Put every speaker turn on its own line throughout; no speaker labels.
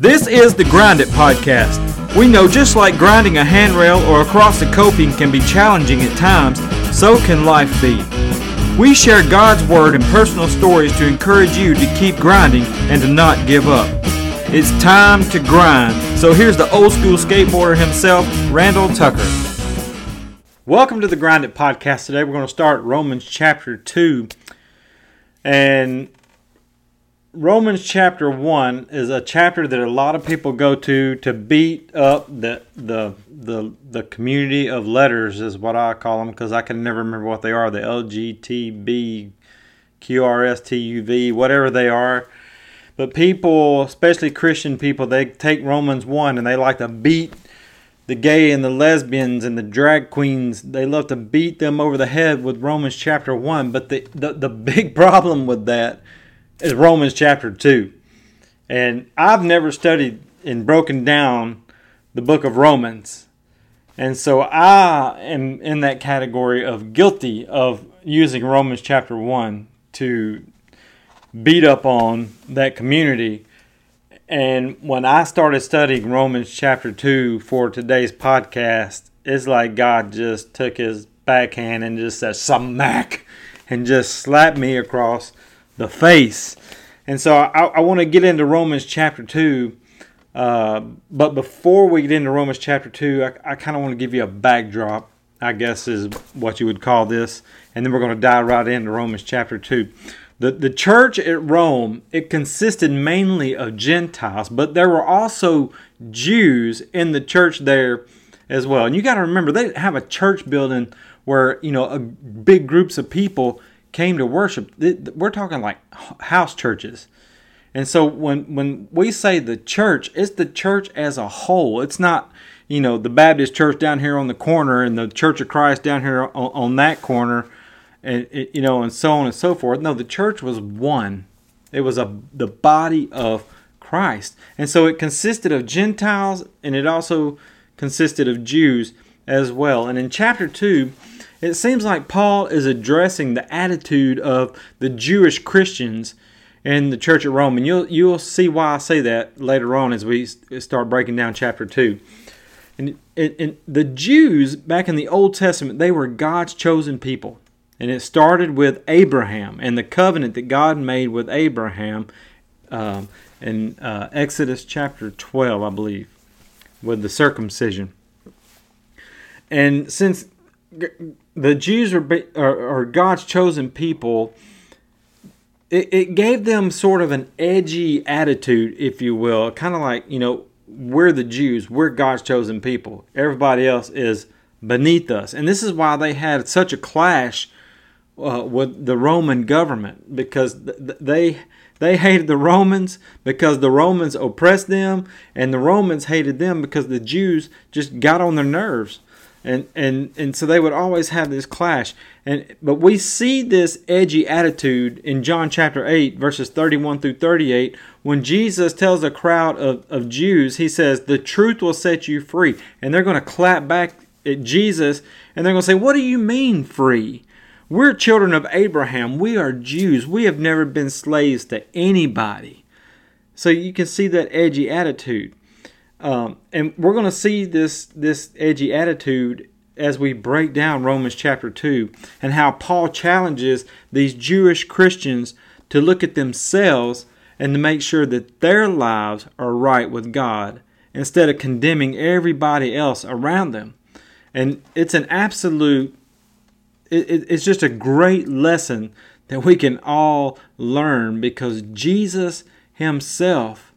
This is the Grind It Podcast. We know just like grinding a handrail or across a coping can be challenging at times, so can life be. We share God's Word and personal stories to encourage you to keep grinding and to not give up. It's time to grind. So here's the old school skateboarder himself, Randall Tucker. Welcome to the Grind It Podcast. Today we're going to start Romans chapter 2. And Romans chapter 1 is a chapter that a lot of people go to to beat up the the the, the community of letters is what I call them because I can never remember what they are. The LGTB QRSTUV whatever they are. But people especially Christian people they take Romans 1 and they like to beat the gay and the lesbians and the drag queens. They love to beat them over the head with Romans chapter 1 but the the, the big problem with that is Romans chapter 2. And I've never studied and broken down the book of Romans. And so I am in that category of guilty of using Romans chapter 1 to beat up on that community. And when I started studying Romans chapter 2 for today's podcast, it's like God just took his backhand and just said, smack, and just slapped me across the face. And so I, I want to get into Romans chapter 2. Uh, but before we get into Romans chapter 2, I, I kind of want to give you a backdrop, I guess is what you would call this. And then we're going to dive right into Romans chapter 2. The, the church at Rome, it consisted mainly of Gentiles, but there were also Jews in the church there as well. And you got to remember, they have a church building where, you know, a, big groups of people came to worship. We're talking like house churches. And so when when we say the church, it's the church as a whole. It's not, you know, the Baptist church down here on the corner and the Church of Christ down here on, on that corner and you know and so on and so forth. No, the church was one. It was a the body of Christ. And so it consisted of Gentiles and it also consisted of Jews as well. And in chapter 2, it seems like Paul is addressing the attitude of the Jewish Christians in the church at Rome, and you'll you'll see why I say that later on as we start breaking down chapter two. And, and, and the Jews back in the Old Testament, they were God's chosen people, and it started with Abraham and the covenant that God made with Abraham um, in uh, Exodus chapter twelve, I believe, with the circumcision. And since the Jews are, are, are God's chosen people, it, it gave them sort of an edgy attitude, if you will, kind of like, you know, we're the Jews, we're God's chosen people. Everybody else is beneath us. And this is why they had such a clash uh, with the Roman government because th- they they hated the Romans because the Romans oppressed them, and the Romans hated them because the Jews just got on their nerves and and and so they would always have this clash. And but we see this edgy attitude in john chapter 8 verses 31 through 38 when jesus tells a crowd of, of jews he says the truth will set you free. And they're going to clap back at jesus and they're going to say what do you mean free? We're children of abraham. We are jews. We have never been slaves to anybody. So you can see that edgy attitude um, and we're going to see this this edgy attitude as we break down Romans chapter 2 and how Paul challenges these Jewish Christians to look at themselves and to make sure that their lives are right with God instead of condemning everybody else around them. And it's an absolute, it, it's just a great lesson that we can all learn because Jesus Himself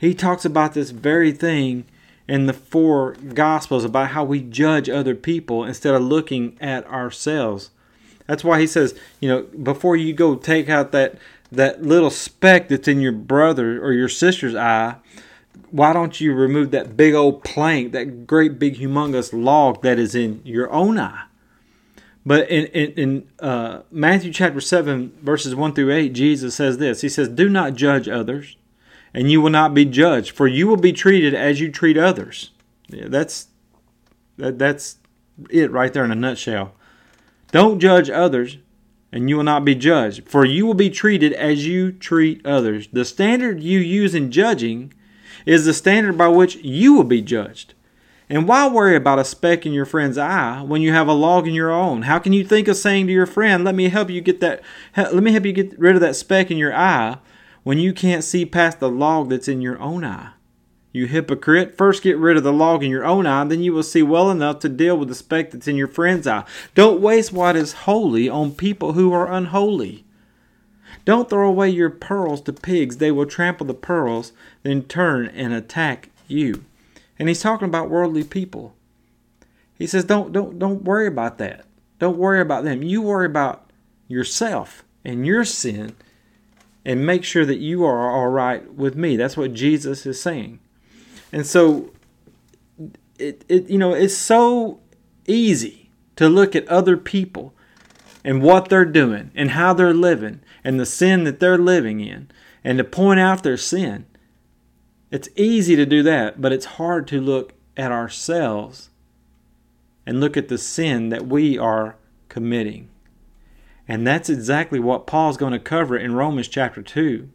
he talks about this very thing in the four gospels about how we judge other people instead of looking at ourselves. That's why he says, you know, before you go take out that that little speck that's in your brother or your sister's eye, why don't you remove that big old plank, that great big humongous log that is in your own eye? But in, in, in uh, Matthew chapter 7, verses 1 through 8, Jesus says this He says, Do not judge others, and you will not be judged, for you will be treated as you treat others. Yeah, that's that, that's it right there in a nutshell. Don't judge others, and you will not be judged, for you will be treated as you treat others. The standard you use in judging is the standard by which you will be judged. And why worry about a speck in your friend's eye when you have a log in your own? How can you think of saying to your friend, "Let me help you get that let me help you get rid of that speck in your eye," when you can't see past the log that's in your own eye? You hypocrite, first get rid of the log in your own eye, then you will see well enough to deal with the speck that's in your friend's eye. Don't waste what is holy on people who are unholy. Don't throw away your pearls to pigs, they will trample the pearls, then turn and attack you. And he's talking about worldly people. He says, don't, don't, don't worry about that. Don't worry about them. You worry about yourself and your sin and make sure that you are all right with me. That's what Jesus is saying. And so it, it you know, it's so easy to look at other people and what they're doing and how they're living and the sin that they're living in and to point out their sin it's easy to do that, but it's hard to look at ourselves and look at the sin that we are committing. And that's exactly what Paul's going to cover in Romans chapter 2.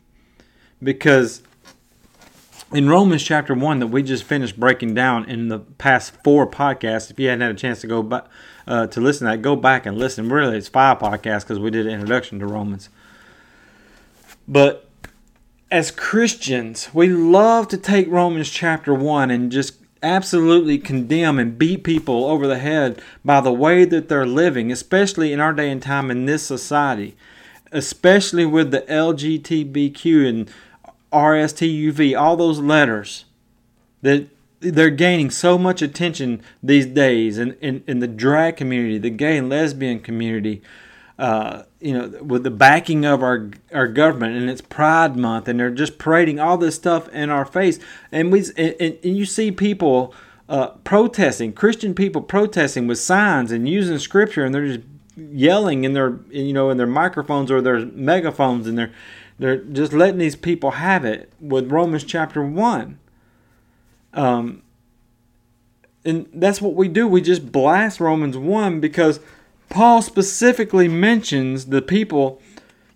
Because in Romans chapter 1 that we just finished breaking down in the past four podcasts, if you hadn't had a chance to go back uh, to listen to that, go back and listen. Really, it's five podcasts because we did an introduction to Romans. But as Christians, we love to take Romans chapter 1 and just absolutely condemn and beat people over the head by the way that they're living, especially in our day and time in this society, especially with the LGBTQ and RSTUV, all those letters that they're gaining so much attention these days in, in, in the drag community, the gay and lesbian community, uh, you know, with the backing of our our government, and it's Pride Month, and they're just parading all this stuff in our face, and we and, and you see people uh, protesting, Christian people protesting with signs and using scripture, and they're just yelling in their you know in their microphones or their megaphones, and they're they're just letting these people have it with Romans chapter one. Um, and that's what we do. We just blast Romans one because Paul specifically mentions the people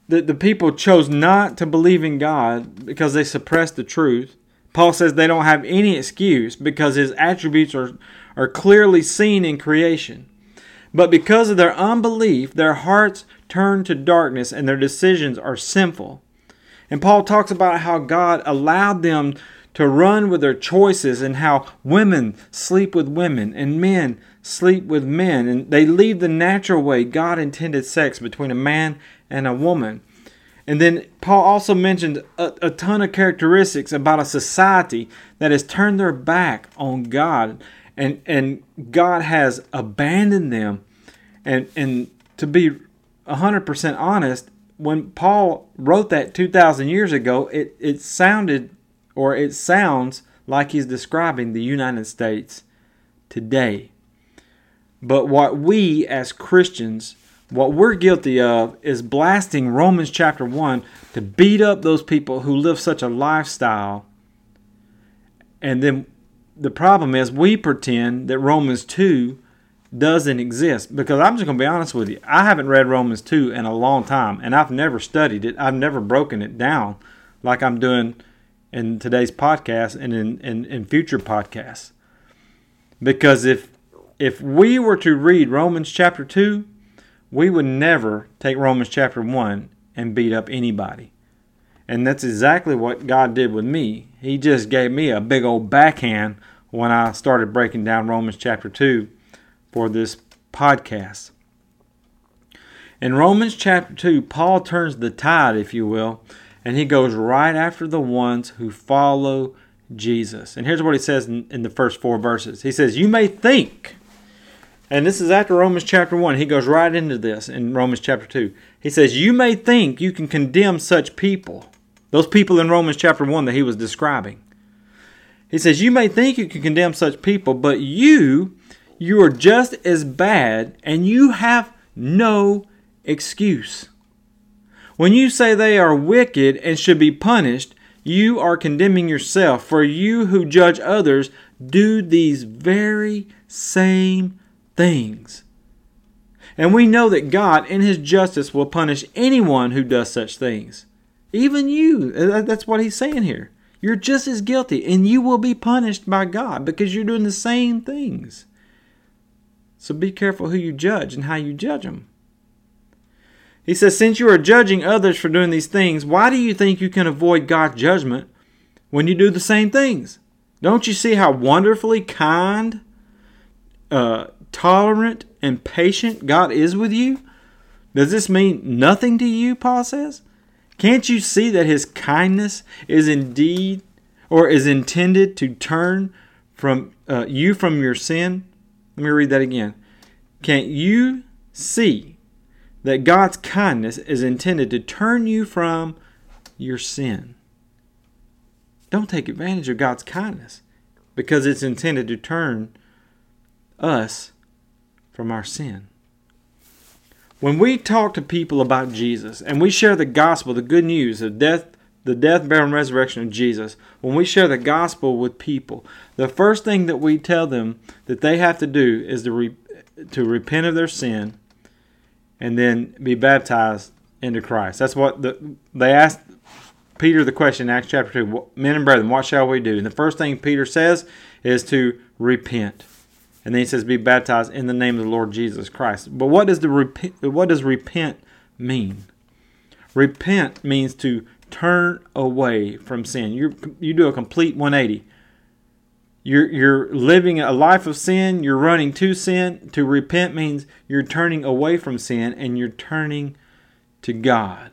that the people chose not to believe in God because they suppressed the truth. Paul says they don't have any excuse because his attributes are, are clearly seen in creation. But because of their unbelief, their hearts turn to darkness and their decisions are sinful. And Paul talks about how God allowed them to run with their choices and how women sleep with women and men sleep with men and they leave the natural way God intended sex between a man and a woman. And then Paul also mentioned a, a, ton of characteristics about a society that has turned their back on God and, and God has abandoned them. And, and to be 100% honest, when Paul wrote that 2,000 years ago, it, it sounded or it sounds like he's describing the United States today. But what we as Christians, what we're guilty of is blasting Romans chapter 1 to beat up those people who live such a lifestyle. And then the problem is we pretend that Romans 2 doesn't exist because I'm just going to be honest with you. I haven't read Romans 2 in a long time and I've never studied it. I've never broken it down like I'm doing in today's podcast and in, in, in future podcasts. Because if if we were to read Romans chapter 2, we would never take Romans chapter 1 and beat up anybody. And that's exactly what God did with me. He just gave me a big old backhand when I started breaking down Romans chapter 2 for this podcast. In Romans chapter 2, Paul turns the tide, if you will, and he goes right after the ones who follow Jesus. And here's what he says in, the first four verses He says, You may think, and this is after Romans chapter 1, he goes right into this in Romans chapter 2. He says, You may think you can condemn such people, those people in Romans chapter 1 that he was describing. He says, You may think you can condemn such people, but you, you are just as bad, and you have no excuse. When you say they are wicked and should be punished, you are condemning yourself, for you who judge others do these very same things. And we know that God, in His justice, will punish anyone who does such things. Even you. That's what He's saying here. You're just as guilty, and you will be punished by God because you're doing the same things. So be careful who you judge and how you judge them. He says, Since you are judging others for doing these things, why do you think you can avoid God's judgment when you do the same things? Don't you see how wonderfully kind, uh, tolerant, and patient God is with you? Does this mean nothing to you, Paul says? Can't you see that his kindness is indeed or is intended to turn from uh, you from your sin? Let me read that again. Can't you see that God's kindness is intended to turn you from your sin? Don't take advantage of God's kindness because it's intended to turn us from our sin. When we talk to people about Jesus and we share the gospel, the good news of death, the death, burial, and resurrection of Jesus, when we share the gospel with people, the first thing that we tell them that they have to do is to, re- to repent of their sin and then be baptized into Christ. That's what the, they asked Peter the question in Acts chapter 2 Men and brethren, what shall we do? And the first thing Peter says is to repent. And then he says, "Be baptized in the name of the Lord Jesus Christ." But what does the repent? What does repent mean? Repent means to turn away from sin. You you do a complete 180. You're you're living a life of sin. You're running to sin. To repent means you're turning away from sin and you're turning to God.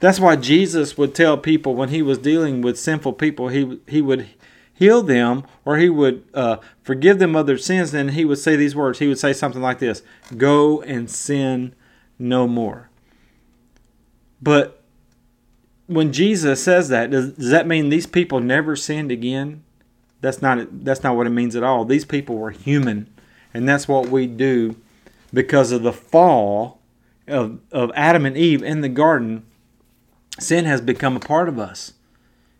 That's why Jesus would tell people when he was dealing with sinful people, he he would heal them or he would uh, forgive them of their sins, then he would say these words. He would say something like this Go and sin no more. But when Jesus says that, does, does that mean these people never sinned again? That's not that's not what it means at all. These people were human, and that's what we do because of the fall of, of Adam and Eve in the garden. Sin has become a part of us.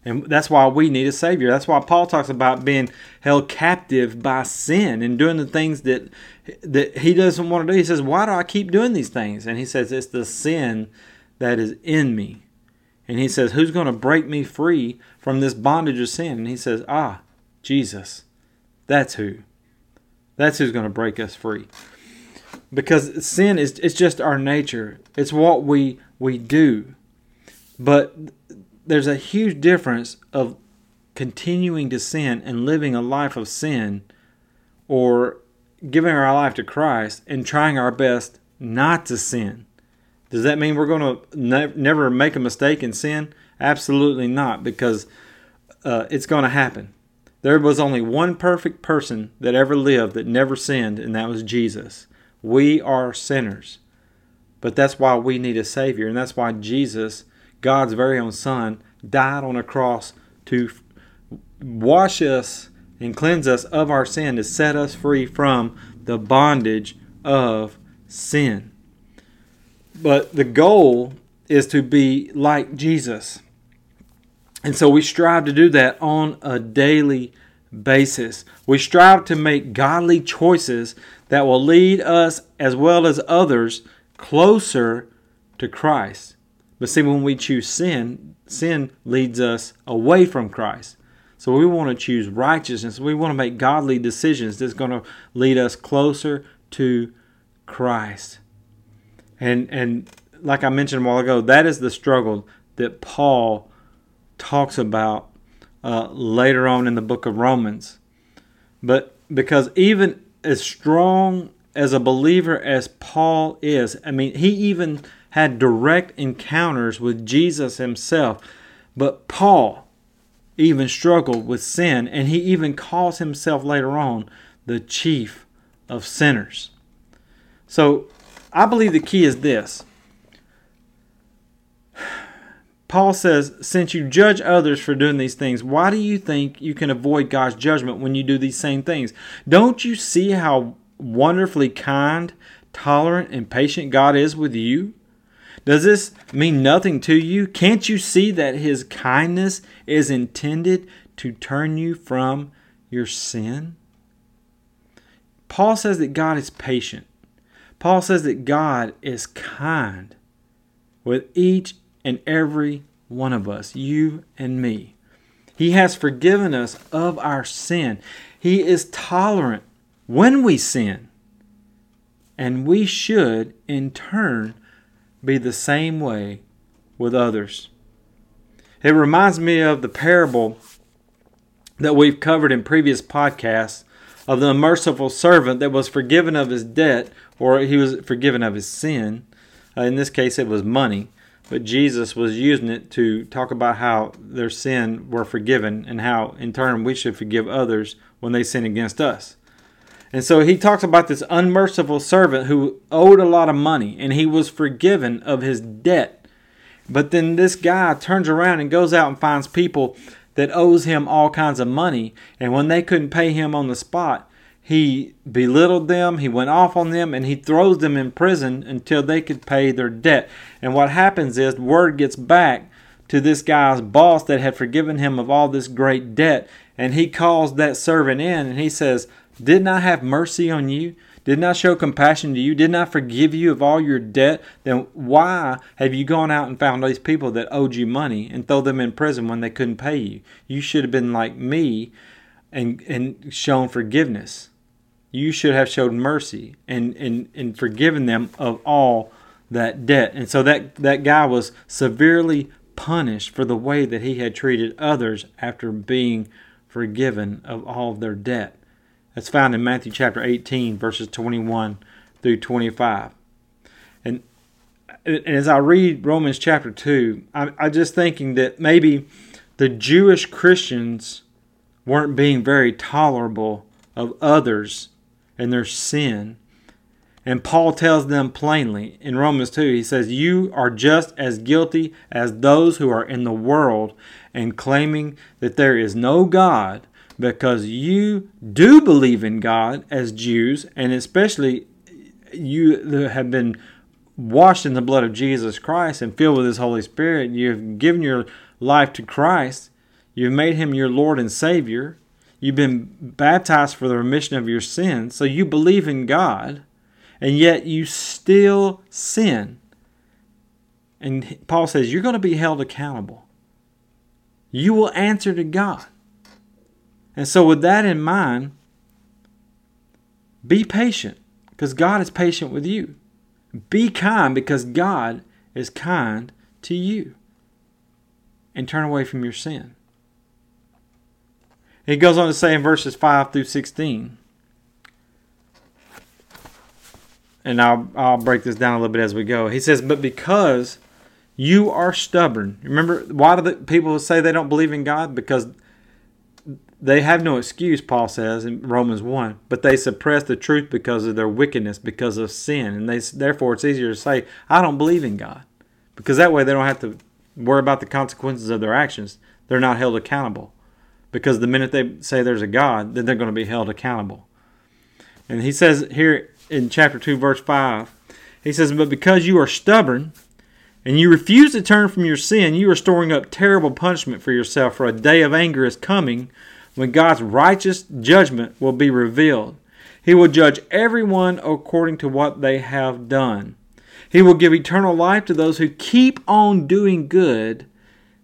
And that's why we need a Savior. That's why Paul talks about being held captive by sin and doing the things that that he doesn't want to do. He says, Why do I keep doing these things? And he says, It's the sin that is in me. And he says, Who's going to break me free from this bondage of sin? And he says, Ah, Jesus. That's who. That's who's going to break us free. Because sin is it's just our nature. It's what we we do. But there's a huge difference of continuing to sin and living a life of sin or giving our life to Christ and trying our best not to sin. Does that mean we're going to ne- never make a mistake in sin? Absolutely not, because uh, it's going to happen. There was only one perfect person that ever lived that never sinned, and that was Jesus. We are sinners. But that's why we need a Savior, and that's why Jesus God's very own Son, died on a cross to wash us and cleanse us of our sin, to set us free from the bondage of sin. But the goal is to be like Jesus. And so we strive to do that on a daily basis. We strive to make godly choices that will lead us as well as others closer to Christ. But see, when we choose sin, sin leads us away from Christ. So we want to choose righteousness. We want to make godly decisions that's going to lead us closer to Christ. And and like I mentioned a while ago, that is the struggle that Paul talks about uh, later on in the book of Romans. But because even as strong as a believer as Paul is, I mean, he even had direct encounters with Jesus himself. But Paul even struggled with sin, and he even calls himself later on the chief of sinners. So I believe the key is this. Paul says, Since you judge others for doing these things, why do you think you can avoid God's judgment when you do these same things? Don't you see how wonderfully kind, tolerant, and patient God is with you? Does this mean nothing to you? Can't you see that His kindness is intended to turn you from your sin? Paul says that God is patient. Paul says that God is kind with each and every one of us, you and me. He has forgiven us of our sin. He is tolerant when we sin. And we should, in turn, be the same way with others. It reminds me of the parable that we've covered in previous podcasts of the merciful servant that was forgiven of his debt, or he was forgiven of his sin. Uh, in this case, it was money. But Jesus was using it to talk about how their sin were forgiven and how, in turn, we should forgive others when they sin against us. And so he talks about this unmerciful servant who owed a lot of money and he was forgiven of his debt. But then this guy turns around and goes out and finds people that owes him all kinds of money. And when they couldn't pay him on the spot, he belittled them, he went off on them, and he throws them in prison until they could pay their debt. And what happens is word gets back to this guy's boss that had forgiven him of all this great debt, and he calls that servant in and he says, Didn't I have mercy on you? Didn't I show compassion to you? Didn't I forgive you of all your debt? Then why have you gone out and found these people that owed you money and throw them in prison when they couldn't pay you? You should have been like me and, and shown forgiveness you should have showed mercy and, and, and forgiven them of all that debt. And so that, that guy was severely punished for the way that he had treated others after being forgiven of all of their debt. That's found in Matthew chapter 18, verses 21 through 25. And, and as I read Romans chapter 2, I, I'm just thinking that maybe the Jewish Christians weren't being very tolerable of others and their sin. And Paul tells them plainly in Romans 2, he says, You are just as guilty as those who are in the world and claiming that there is no God because you do believe in God as Jews, and especially you have been washed in the blood of Jesus Christ and filled with His Holy Spirit. You've given your life to Christ, you've made Him your Lord and Savior. You've been baptized for the remission of your sins. So you believe in God, and yet you still sin. And Paul says you're going to be held accountable. You will answer to God. And so, with that in mind, be patient because God is patient with you. Be kind because God is kind to you. And turn away from your sin. He goes on to say in verses 5 through 16, and I'll, I'll break this down a little bit as we go. He says, But because you are stubborn, remember, why do the people say they don't believe in God? Because they have no excuse, Paul says in Romans 1, but they suppress the truth because of their wickedness, because of sin. And they, therefore, it's easier to say, I don't believe in God. Because that way they don't have to worry about the consequences of their actions. They're not held accountable because the minute they say there's a God, then they're going to be held accountable. And he says here in chapter 2, verse 5, he says, But because you are stubborn and you refuse to turn from your sin, you are storing up terrible punishment for yourself, for a day of anger is coming when God's righteous judgment will be revealed. He will judge everyone according to what they have done. He will give eternal life to those who keep on doing good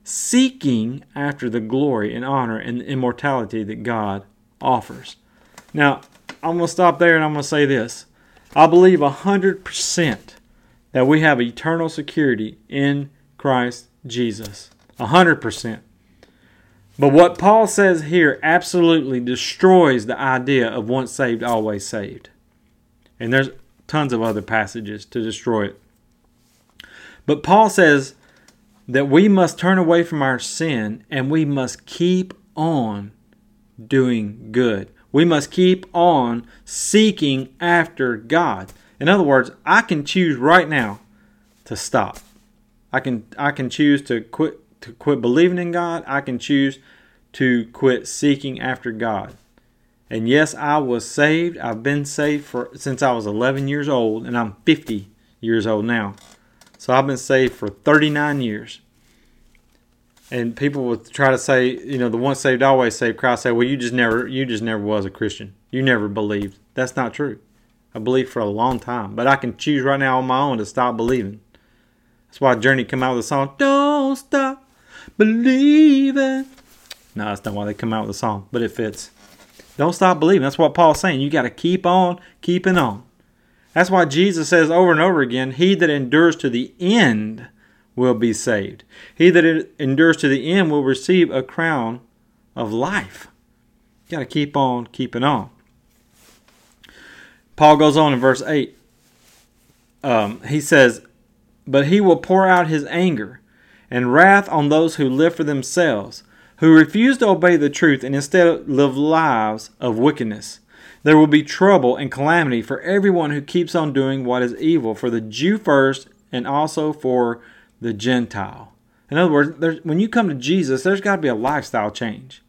seeking after the glory and honor and immortality that God offers. Now, I'm going to stop there and I'm going to say this. I believe 100% that we have eternal security in Christ Jesus. 100%. But what Paul says here absolutely destroys the idea of once saved, always saved. And there's tons of other passages to destroy it. But Paul says that we must turn away from our sin and we must keep on doing good. We must keep on seeking after God. In other words, I can choose right now to stop. I can I can choose to quit to quit believing in God. I can choose to quit seeking after God. And yes, I was saved. I've been saved for since I was 11 years old and I'm 50 years old now. So I've been saved for 39 years. And people will try to say, you know, the once saved always saved crowd say, well, you just never, you just never was a Christian. You never believed. That's not true. I believed for a long time, but I can choose right now on my own to stop believing. That's why Journey come out with the song, "Don't Stop Believing." No, that's not why they come out with the song, but it fits. Don't stop believing. That's what Paul's saying. You got to keep on keeping on. That's why Jesus says over and over again, He that endures to the end will be saved. He that endures to the end will receive a crown of life. You got to keep on keeping on. Paul goes on in verse 8. Um, he says, But he will pour out his anger and wrath on those who live for themselves, who refuse to obey the truth and instead live lives of wickedness. There will be trouble and calamity for everyone who keeps on doing what is evil, for the Jew first and also for the Gentile. In other words, when you come to Jesus, there's got to be a lifestyle change.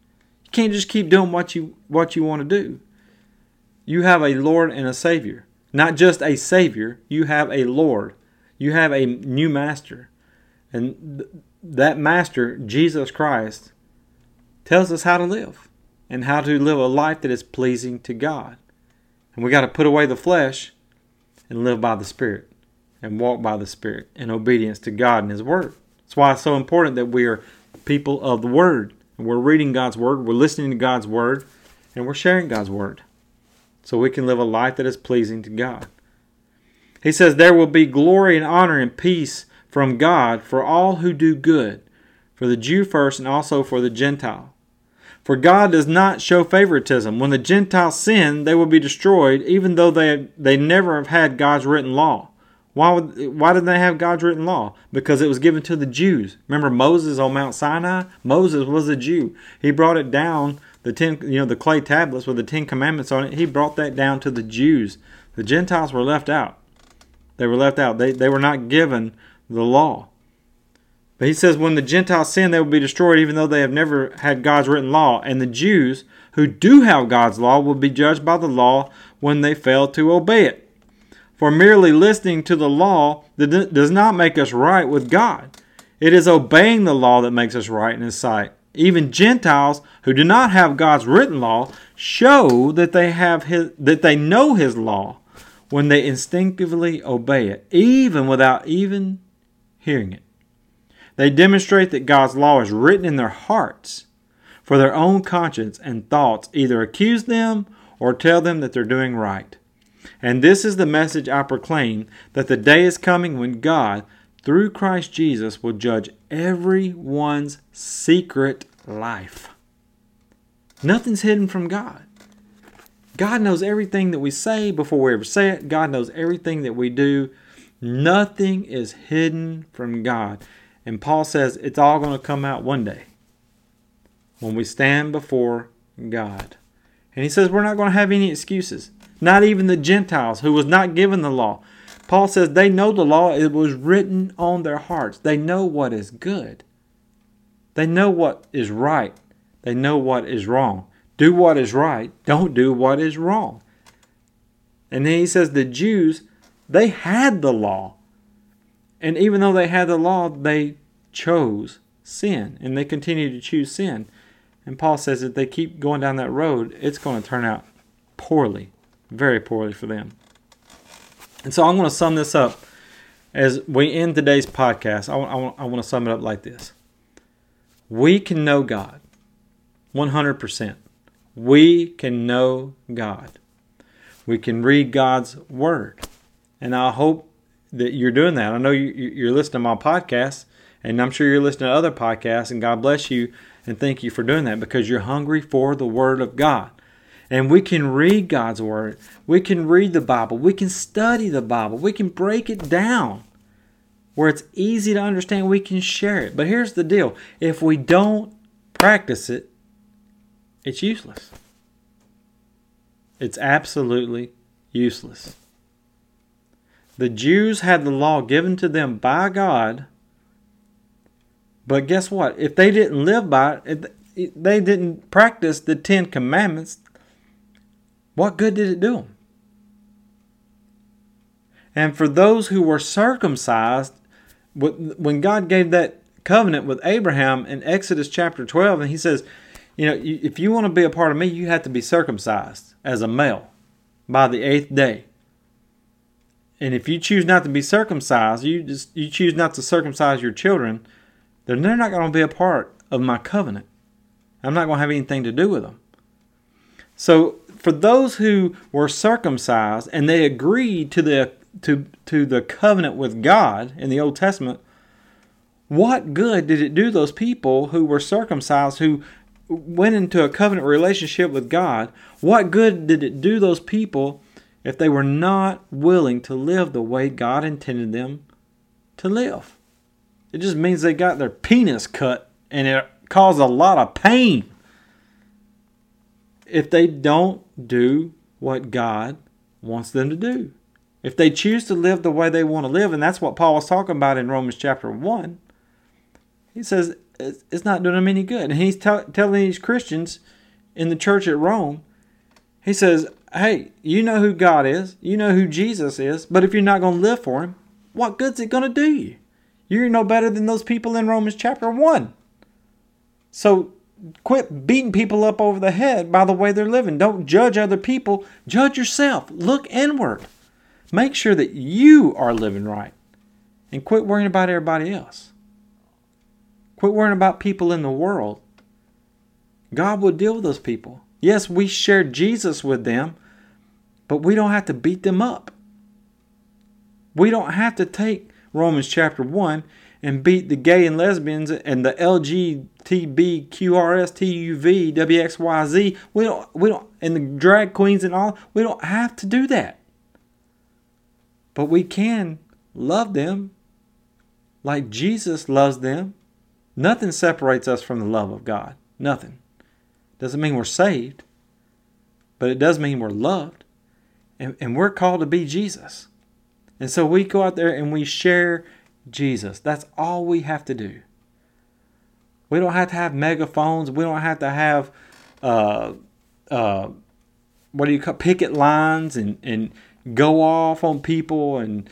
You can't just keep doing what you what you want to do. You have a Lord and a Savior. Not just a Savior, you have a Lord. You have a new master. And th- that master, Jesus Christ, tells us how to live and how to live a life that is pleasing to God. And we got to put away the flesh and live by the Spirit and walk by the Spirit in obedience to God and His Word. That's why it's so important that we are people of the Word. And we're reading God's Word, we're listening to God's Word, and we're sharing God's Word so we can live a life that is pleasing to God. He says, There will be glory and honor and peace from God for all who do good, for the Jew first and also for the Gentile. For God does not show favoritism. When the Gentiles sin, they will be destroyed, even though they, they never have had God's written law. Why, would, why did they have God's written law? Because it was given to the Jews. Remember Moses on Mount Sinai? Moses was a Jew. He brought it down the ten, you know, the clay tablets with the Ten Commandments on it. He brought that down to the Jews. The Gentiles were left out. They were left out. They they were not given the law. But he says, when the Gentiles sin, they will be destroyed, even though they have never had God's written law. And the Jews who do have God's law will be judged by the law when they fail to obey it. For merely listening to the law does not make us right with God. It is obeying the law that makes us right in His sight. Even Gentiles who do not have God's written law show that they have his, that they know his law when they instinctively obey it, even without even hearing it. They demonstrate that God's law is written in their hearts, for their own conscience and thoughts either accuse them or tell them that they're doing right. And this is the message I proclaim that the day is coming when God, through Christ Jesus, will judge everyone's secret life. Nothing's hidden from God. God knows everything that we say before we ever say it. God knows everything that we do. Nothing is hidden from God. And Paul says it's all going to come out one day when we stand before God. And he says we're not going to have any excuses. Not even the Gentiles who was not given the law. Paul says they know the law, it was written on their hearts. They know what is good. They know what is right. They know what is wrong. Do what is right. Don't do what is wrong. And then he says the Jews, they had the law. And even though they had the law, they chose sin. And they continue to choose sin. And Paul says if they keep going down that road, it's going to turn out poorly, very poorly for them. And so I'm going to sum this up as we end today's podcast. I, I, I want to sum it up like this We can know God 100%. We can know God. We can read God's Word. And I hope that you're doing that. I know you're listening to my podcast, and I'm sure you're listening to other podcasts, and God bless you and thank you for doing that because you're hungry for the Word of God. And we can read God's Word. We can read the Bible. We can study the Bible. We can break it down where it's easy to understand. We can share it. But here's the deal if we don't practice it, it's useless. It's absolutely useless. The Jews had the law given to them by God, but guess what? If they didn't live by it, they didn't practice the Ten Commandments, what good did it do them? And for those who were circumcised, when God gave that covenant with Abraham in Exodus chapter 12, and he says, you know, if you want to be a part of me, you have to be circumcised as a male by the eighth day. And if you choose not to be circumcised, you just you choose not to circumcise your children, then they're not going to be a part of my covenant. I'm not going to have anything to do with them. So for those who were circumcised and they agreed to the to to the covenant with God in the Old Testament, what good did it do those people who were circumcised who went into a covenant relationship with God? What good did it do those people if they were not willing to live the way God intended them to live? It just means they got their penis cut and it caused a lot of pain if they don't do what God wants them to do. If they choose to live the way they want to live, and that's what Paul was talking about in Romans chapter 1, he says it's not doing them any good. And he's t- telling these Christians in the church at Rome, he says, hey, you know who God is, you know who Jesus is, but if you're not going to live for him, what good's it going to do you? You're no better than those people in Romans chapter 1. So quit beating people up over the head by the way they're living. Don't judge other people, judge yourself. Look inward. Make sure that you are living right and quit worrying about everybody else. Quit worrying about people in the world. God will deal with those people. Yes, we share Jesus with them, but we don't have to beat them up. We don't have to take Romans chapter 1 and beat the gay and lesbians and the LGTB, QRS, TUV, WXYZ. We don't, we don't, and the drag queens and all. We don't have to do that. But we can love them like Jesus loves them. Nothing separates us from the love of God. Nothing. Doesn't mean we're saved, but it does mean we're loved. And, and we're called to be Jesus. And so we go out there and we share Jesus. That's all we have to do. We don't have to have megaphones. We don't have to have uh, uh, what do you call picket lines and, and go off on people and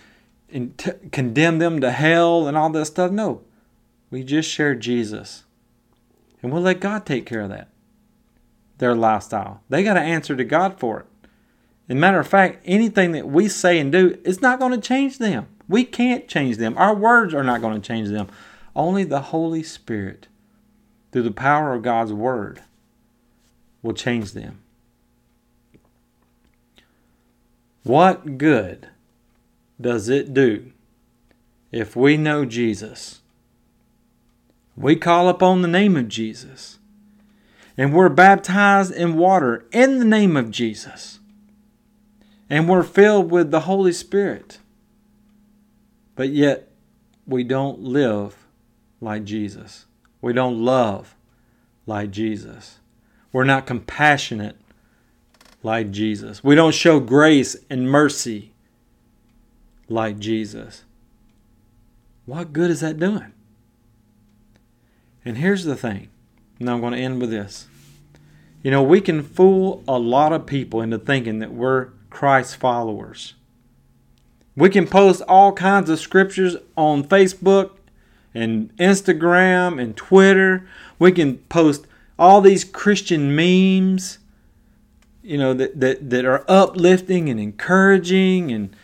and t- condemn them to hell and all that stuff. No, we just share Jesus, and we'll let God take care of that. Their lifestyle. They got to answer to God for it. A matter of fact, anything that we say and do, is not going to change them. We can't change them. Our words are not going to change them. Only the Holy Spirit, through the power of God's Word, will change them. What good does it do if we know Jesus? We call upon the name of Jesus and we're baptized in water in the name of Jesus and we're filled with the Holy Spirit but yet, we don't live like Jesus. We don't love like Jesus. We're not compassionate like Jesus. We don't show grace and mercy like Jesus. What good is that doing? And here's the thing. and I'm going to end with this. You know, we can fool a lot of people into thinking that we're Christ followers. We can post all kinds of scriptures on Facebook and Instagram and Twitter. We can post all these Christian memes, you know, that, that, that are uplifting and encouraging, and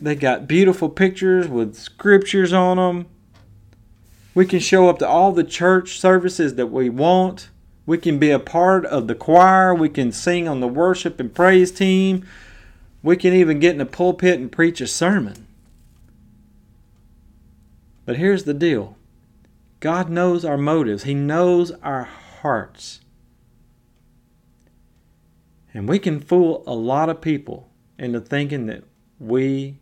they got beautiful pictures with scriptures on them. We can show up to all the church services that we want. We can be a part of the choir. We can sing on the worship and praise team. We can even get in the pulpit and preach a sermon. But here's the deal God knows our motives, He knows our hearts. And we can fool a lot of people into thinking that we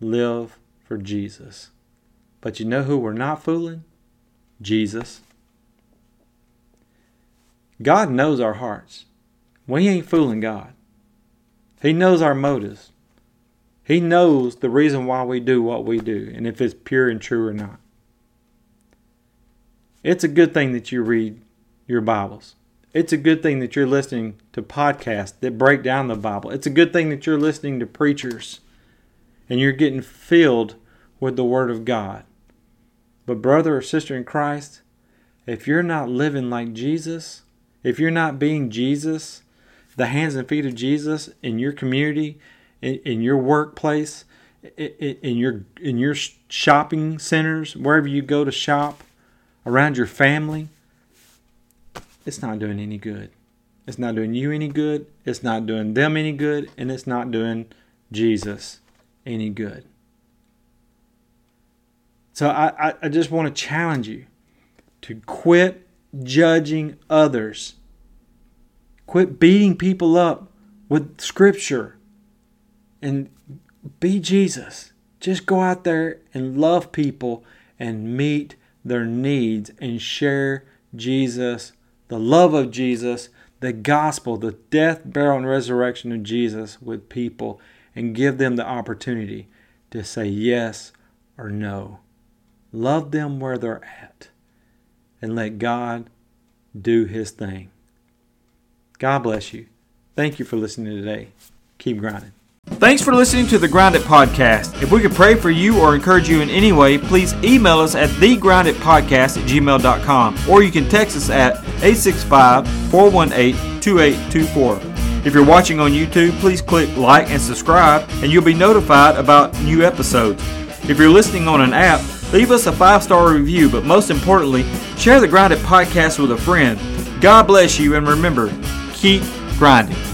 live for Jesus. But you know who we're not fooling? Jesus. God knows our hearts. We ain't fooling God. He knows our motives. He knows the reason why we do what we do and if it's pure and true or not. It's a good thing that you read your Bibles. It's a good thing that you're listening to podcasts that break down the Bible. It's a good thing that you're listening to preachers and you're getting filled with the Word of God. But, brother or sister in Christ, if you're not living like Jesus, if you're not being Jesus, the hands and feet of Jesus in your community, in, in your workplace, in, in your in your shopping centers, wherever you go to shop, around your family. it's not doing any good. It's not doing you any good. It's not doing them any good. And it's not doing Jesus any good. So I, I, I just want to challenge you to quit judging others. Quit beating people up with Scripture and be Jesus. Just go out there and love people and meet their needs and share Jesus, the love of Jesus, the gospel, the death, burial, and resurrection of Jesus with people and give them the opportunity to say yes or no. Love them where they're at and let God do His thing. God bless you. Thank you for listening today. Keep grinding. Thanks for listening to the Grind It Podcast. If we could pray for you or encourage you in any way, please email us at thegrinditpodcast at gmail.com or you can text us at 865 418 2824. If you're watching on YouTube, please click like and subscribe and you'll be notified about new episodes. If you're listening on an app, leave us a five star review, but most importantly, share the Grind It Podcast with a friend. God bless you, and remember, keep grinding.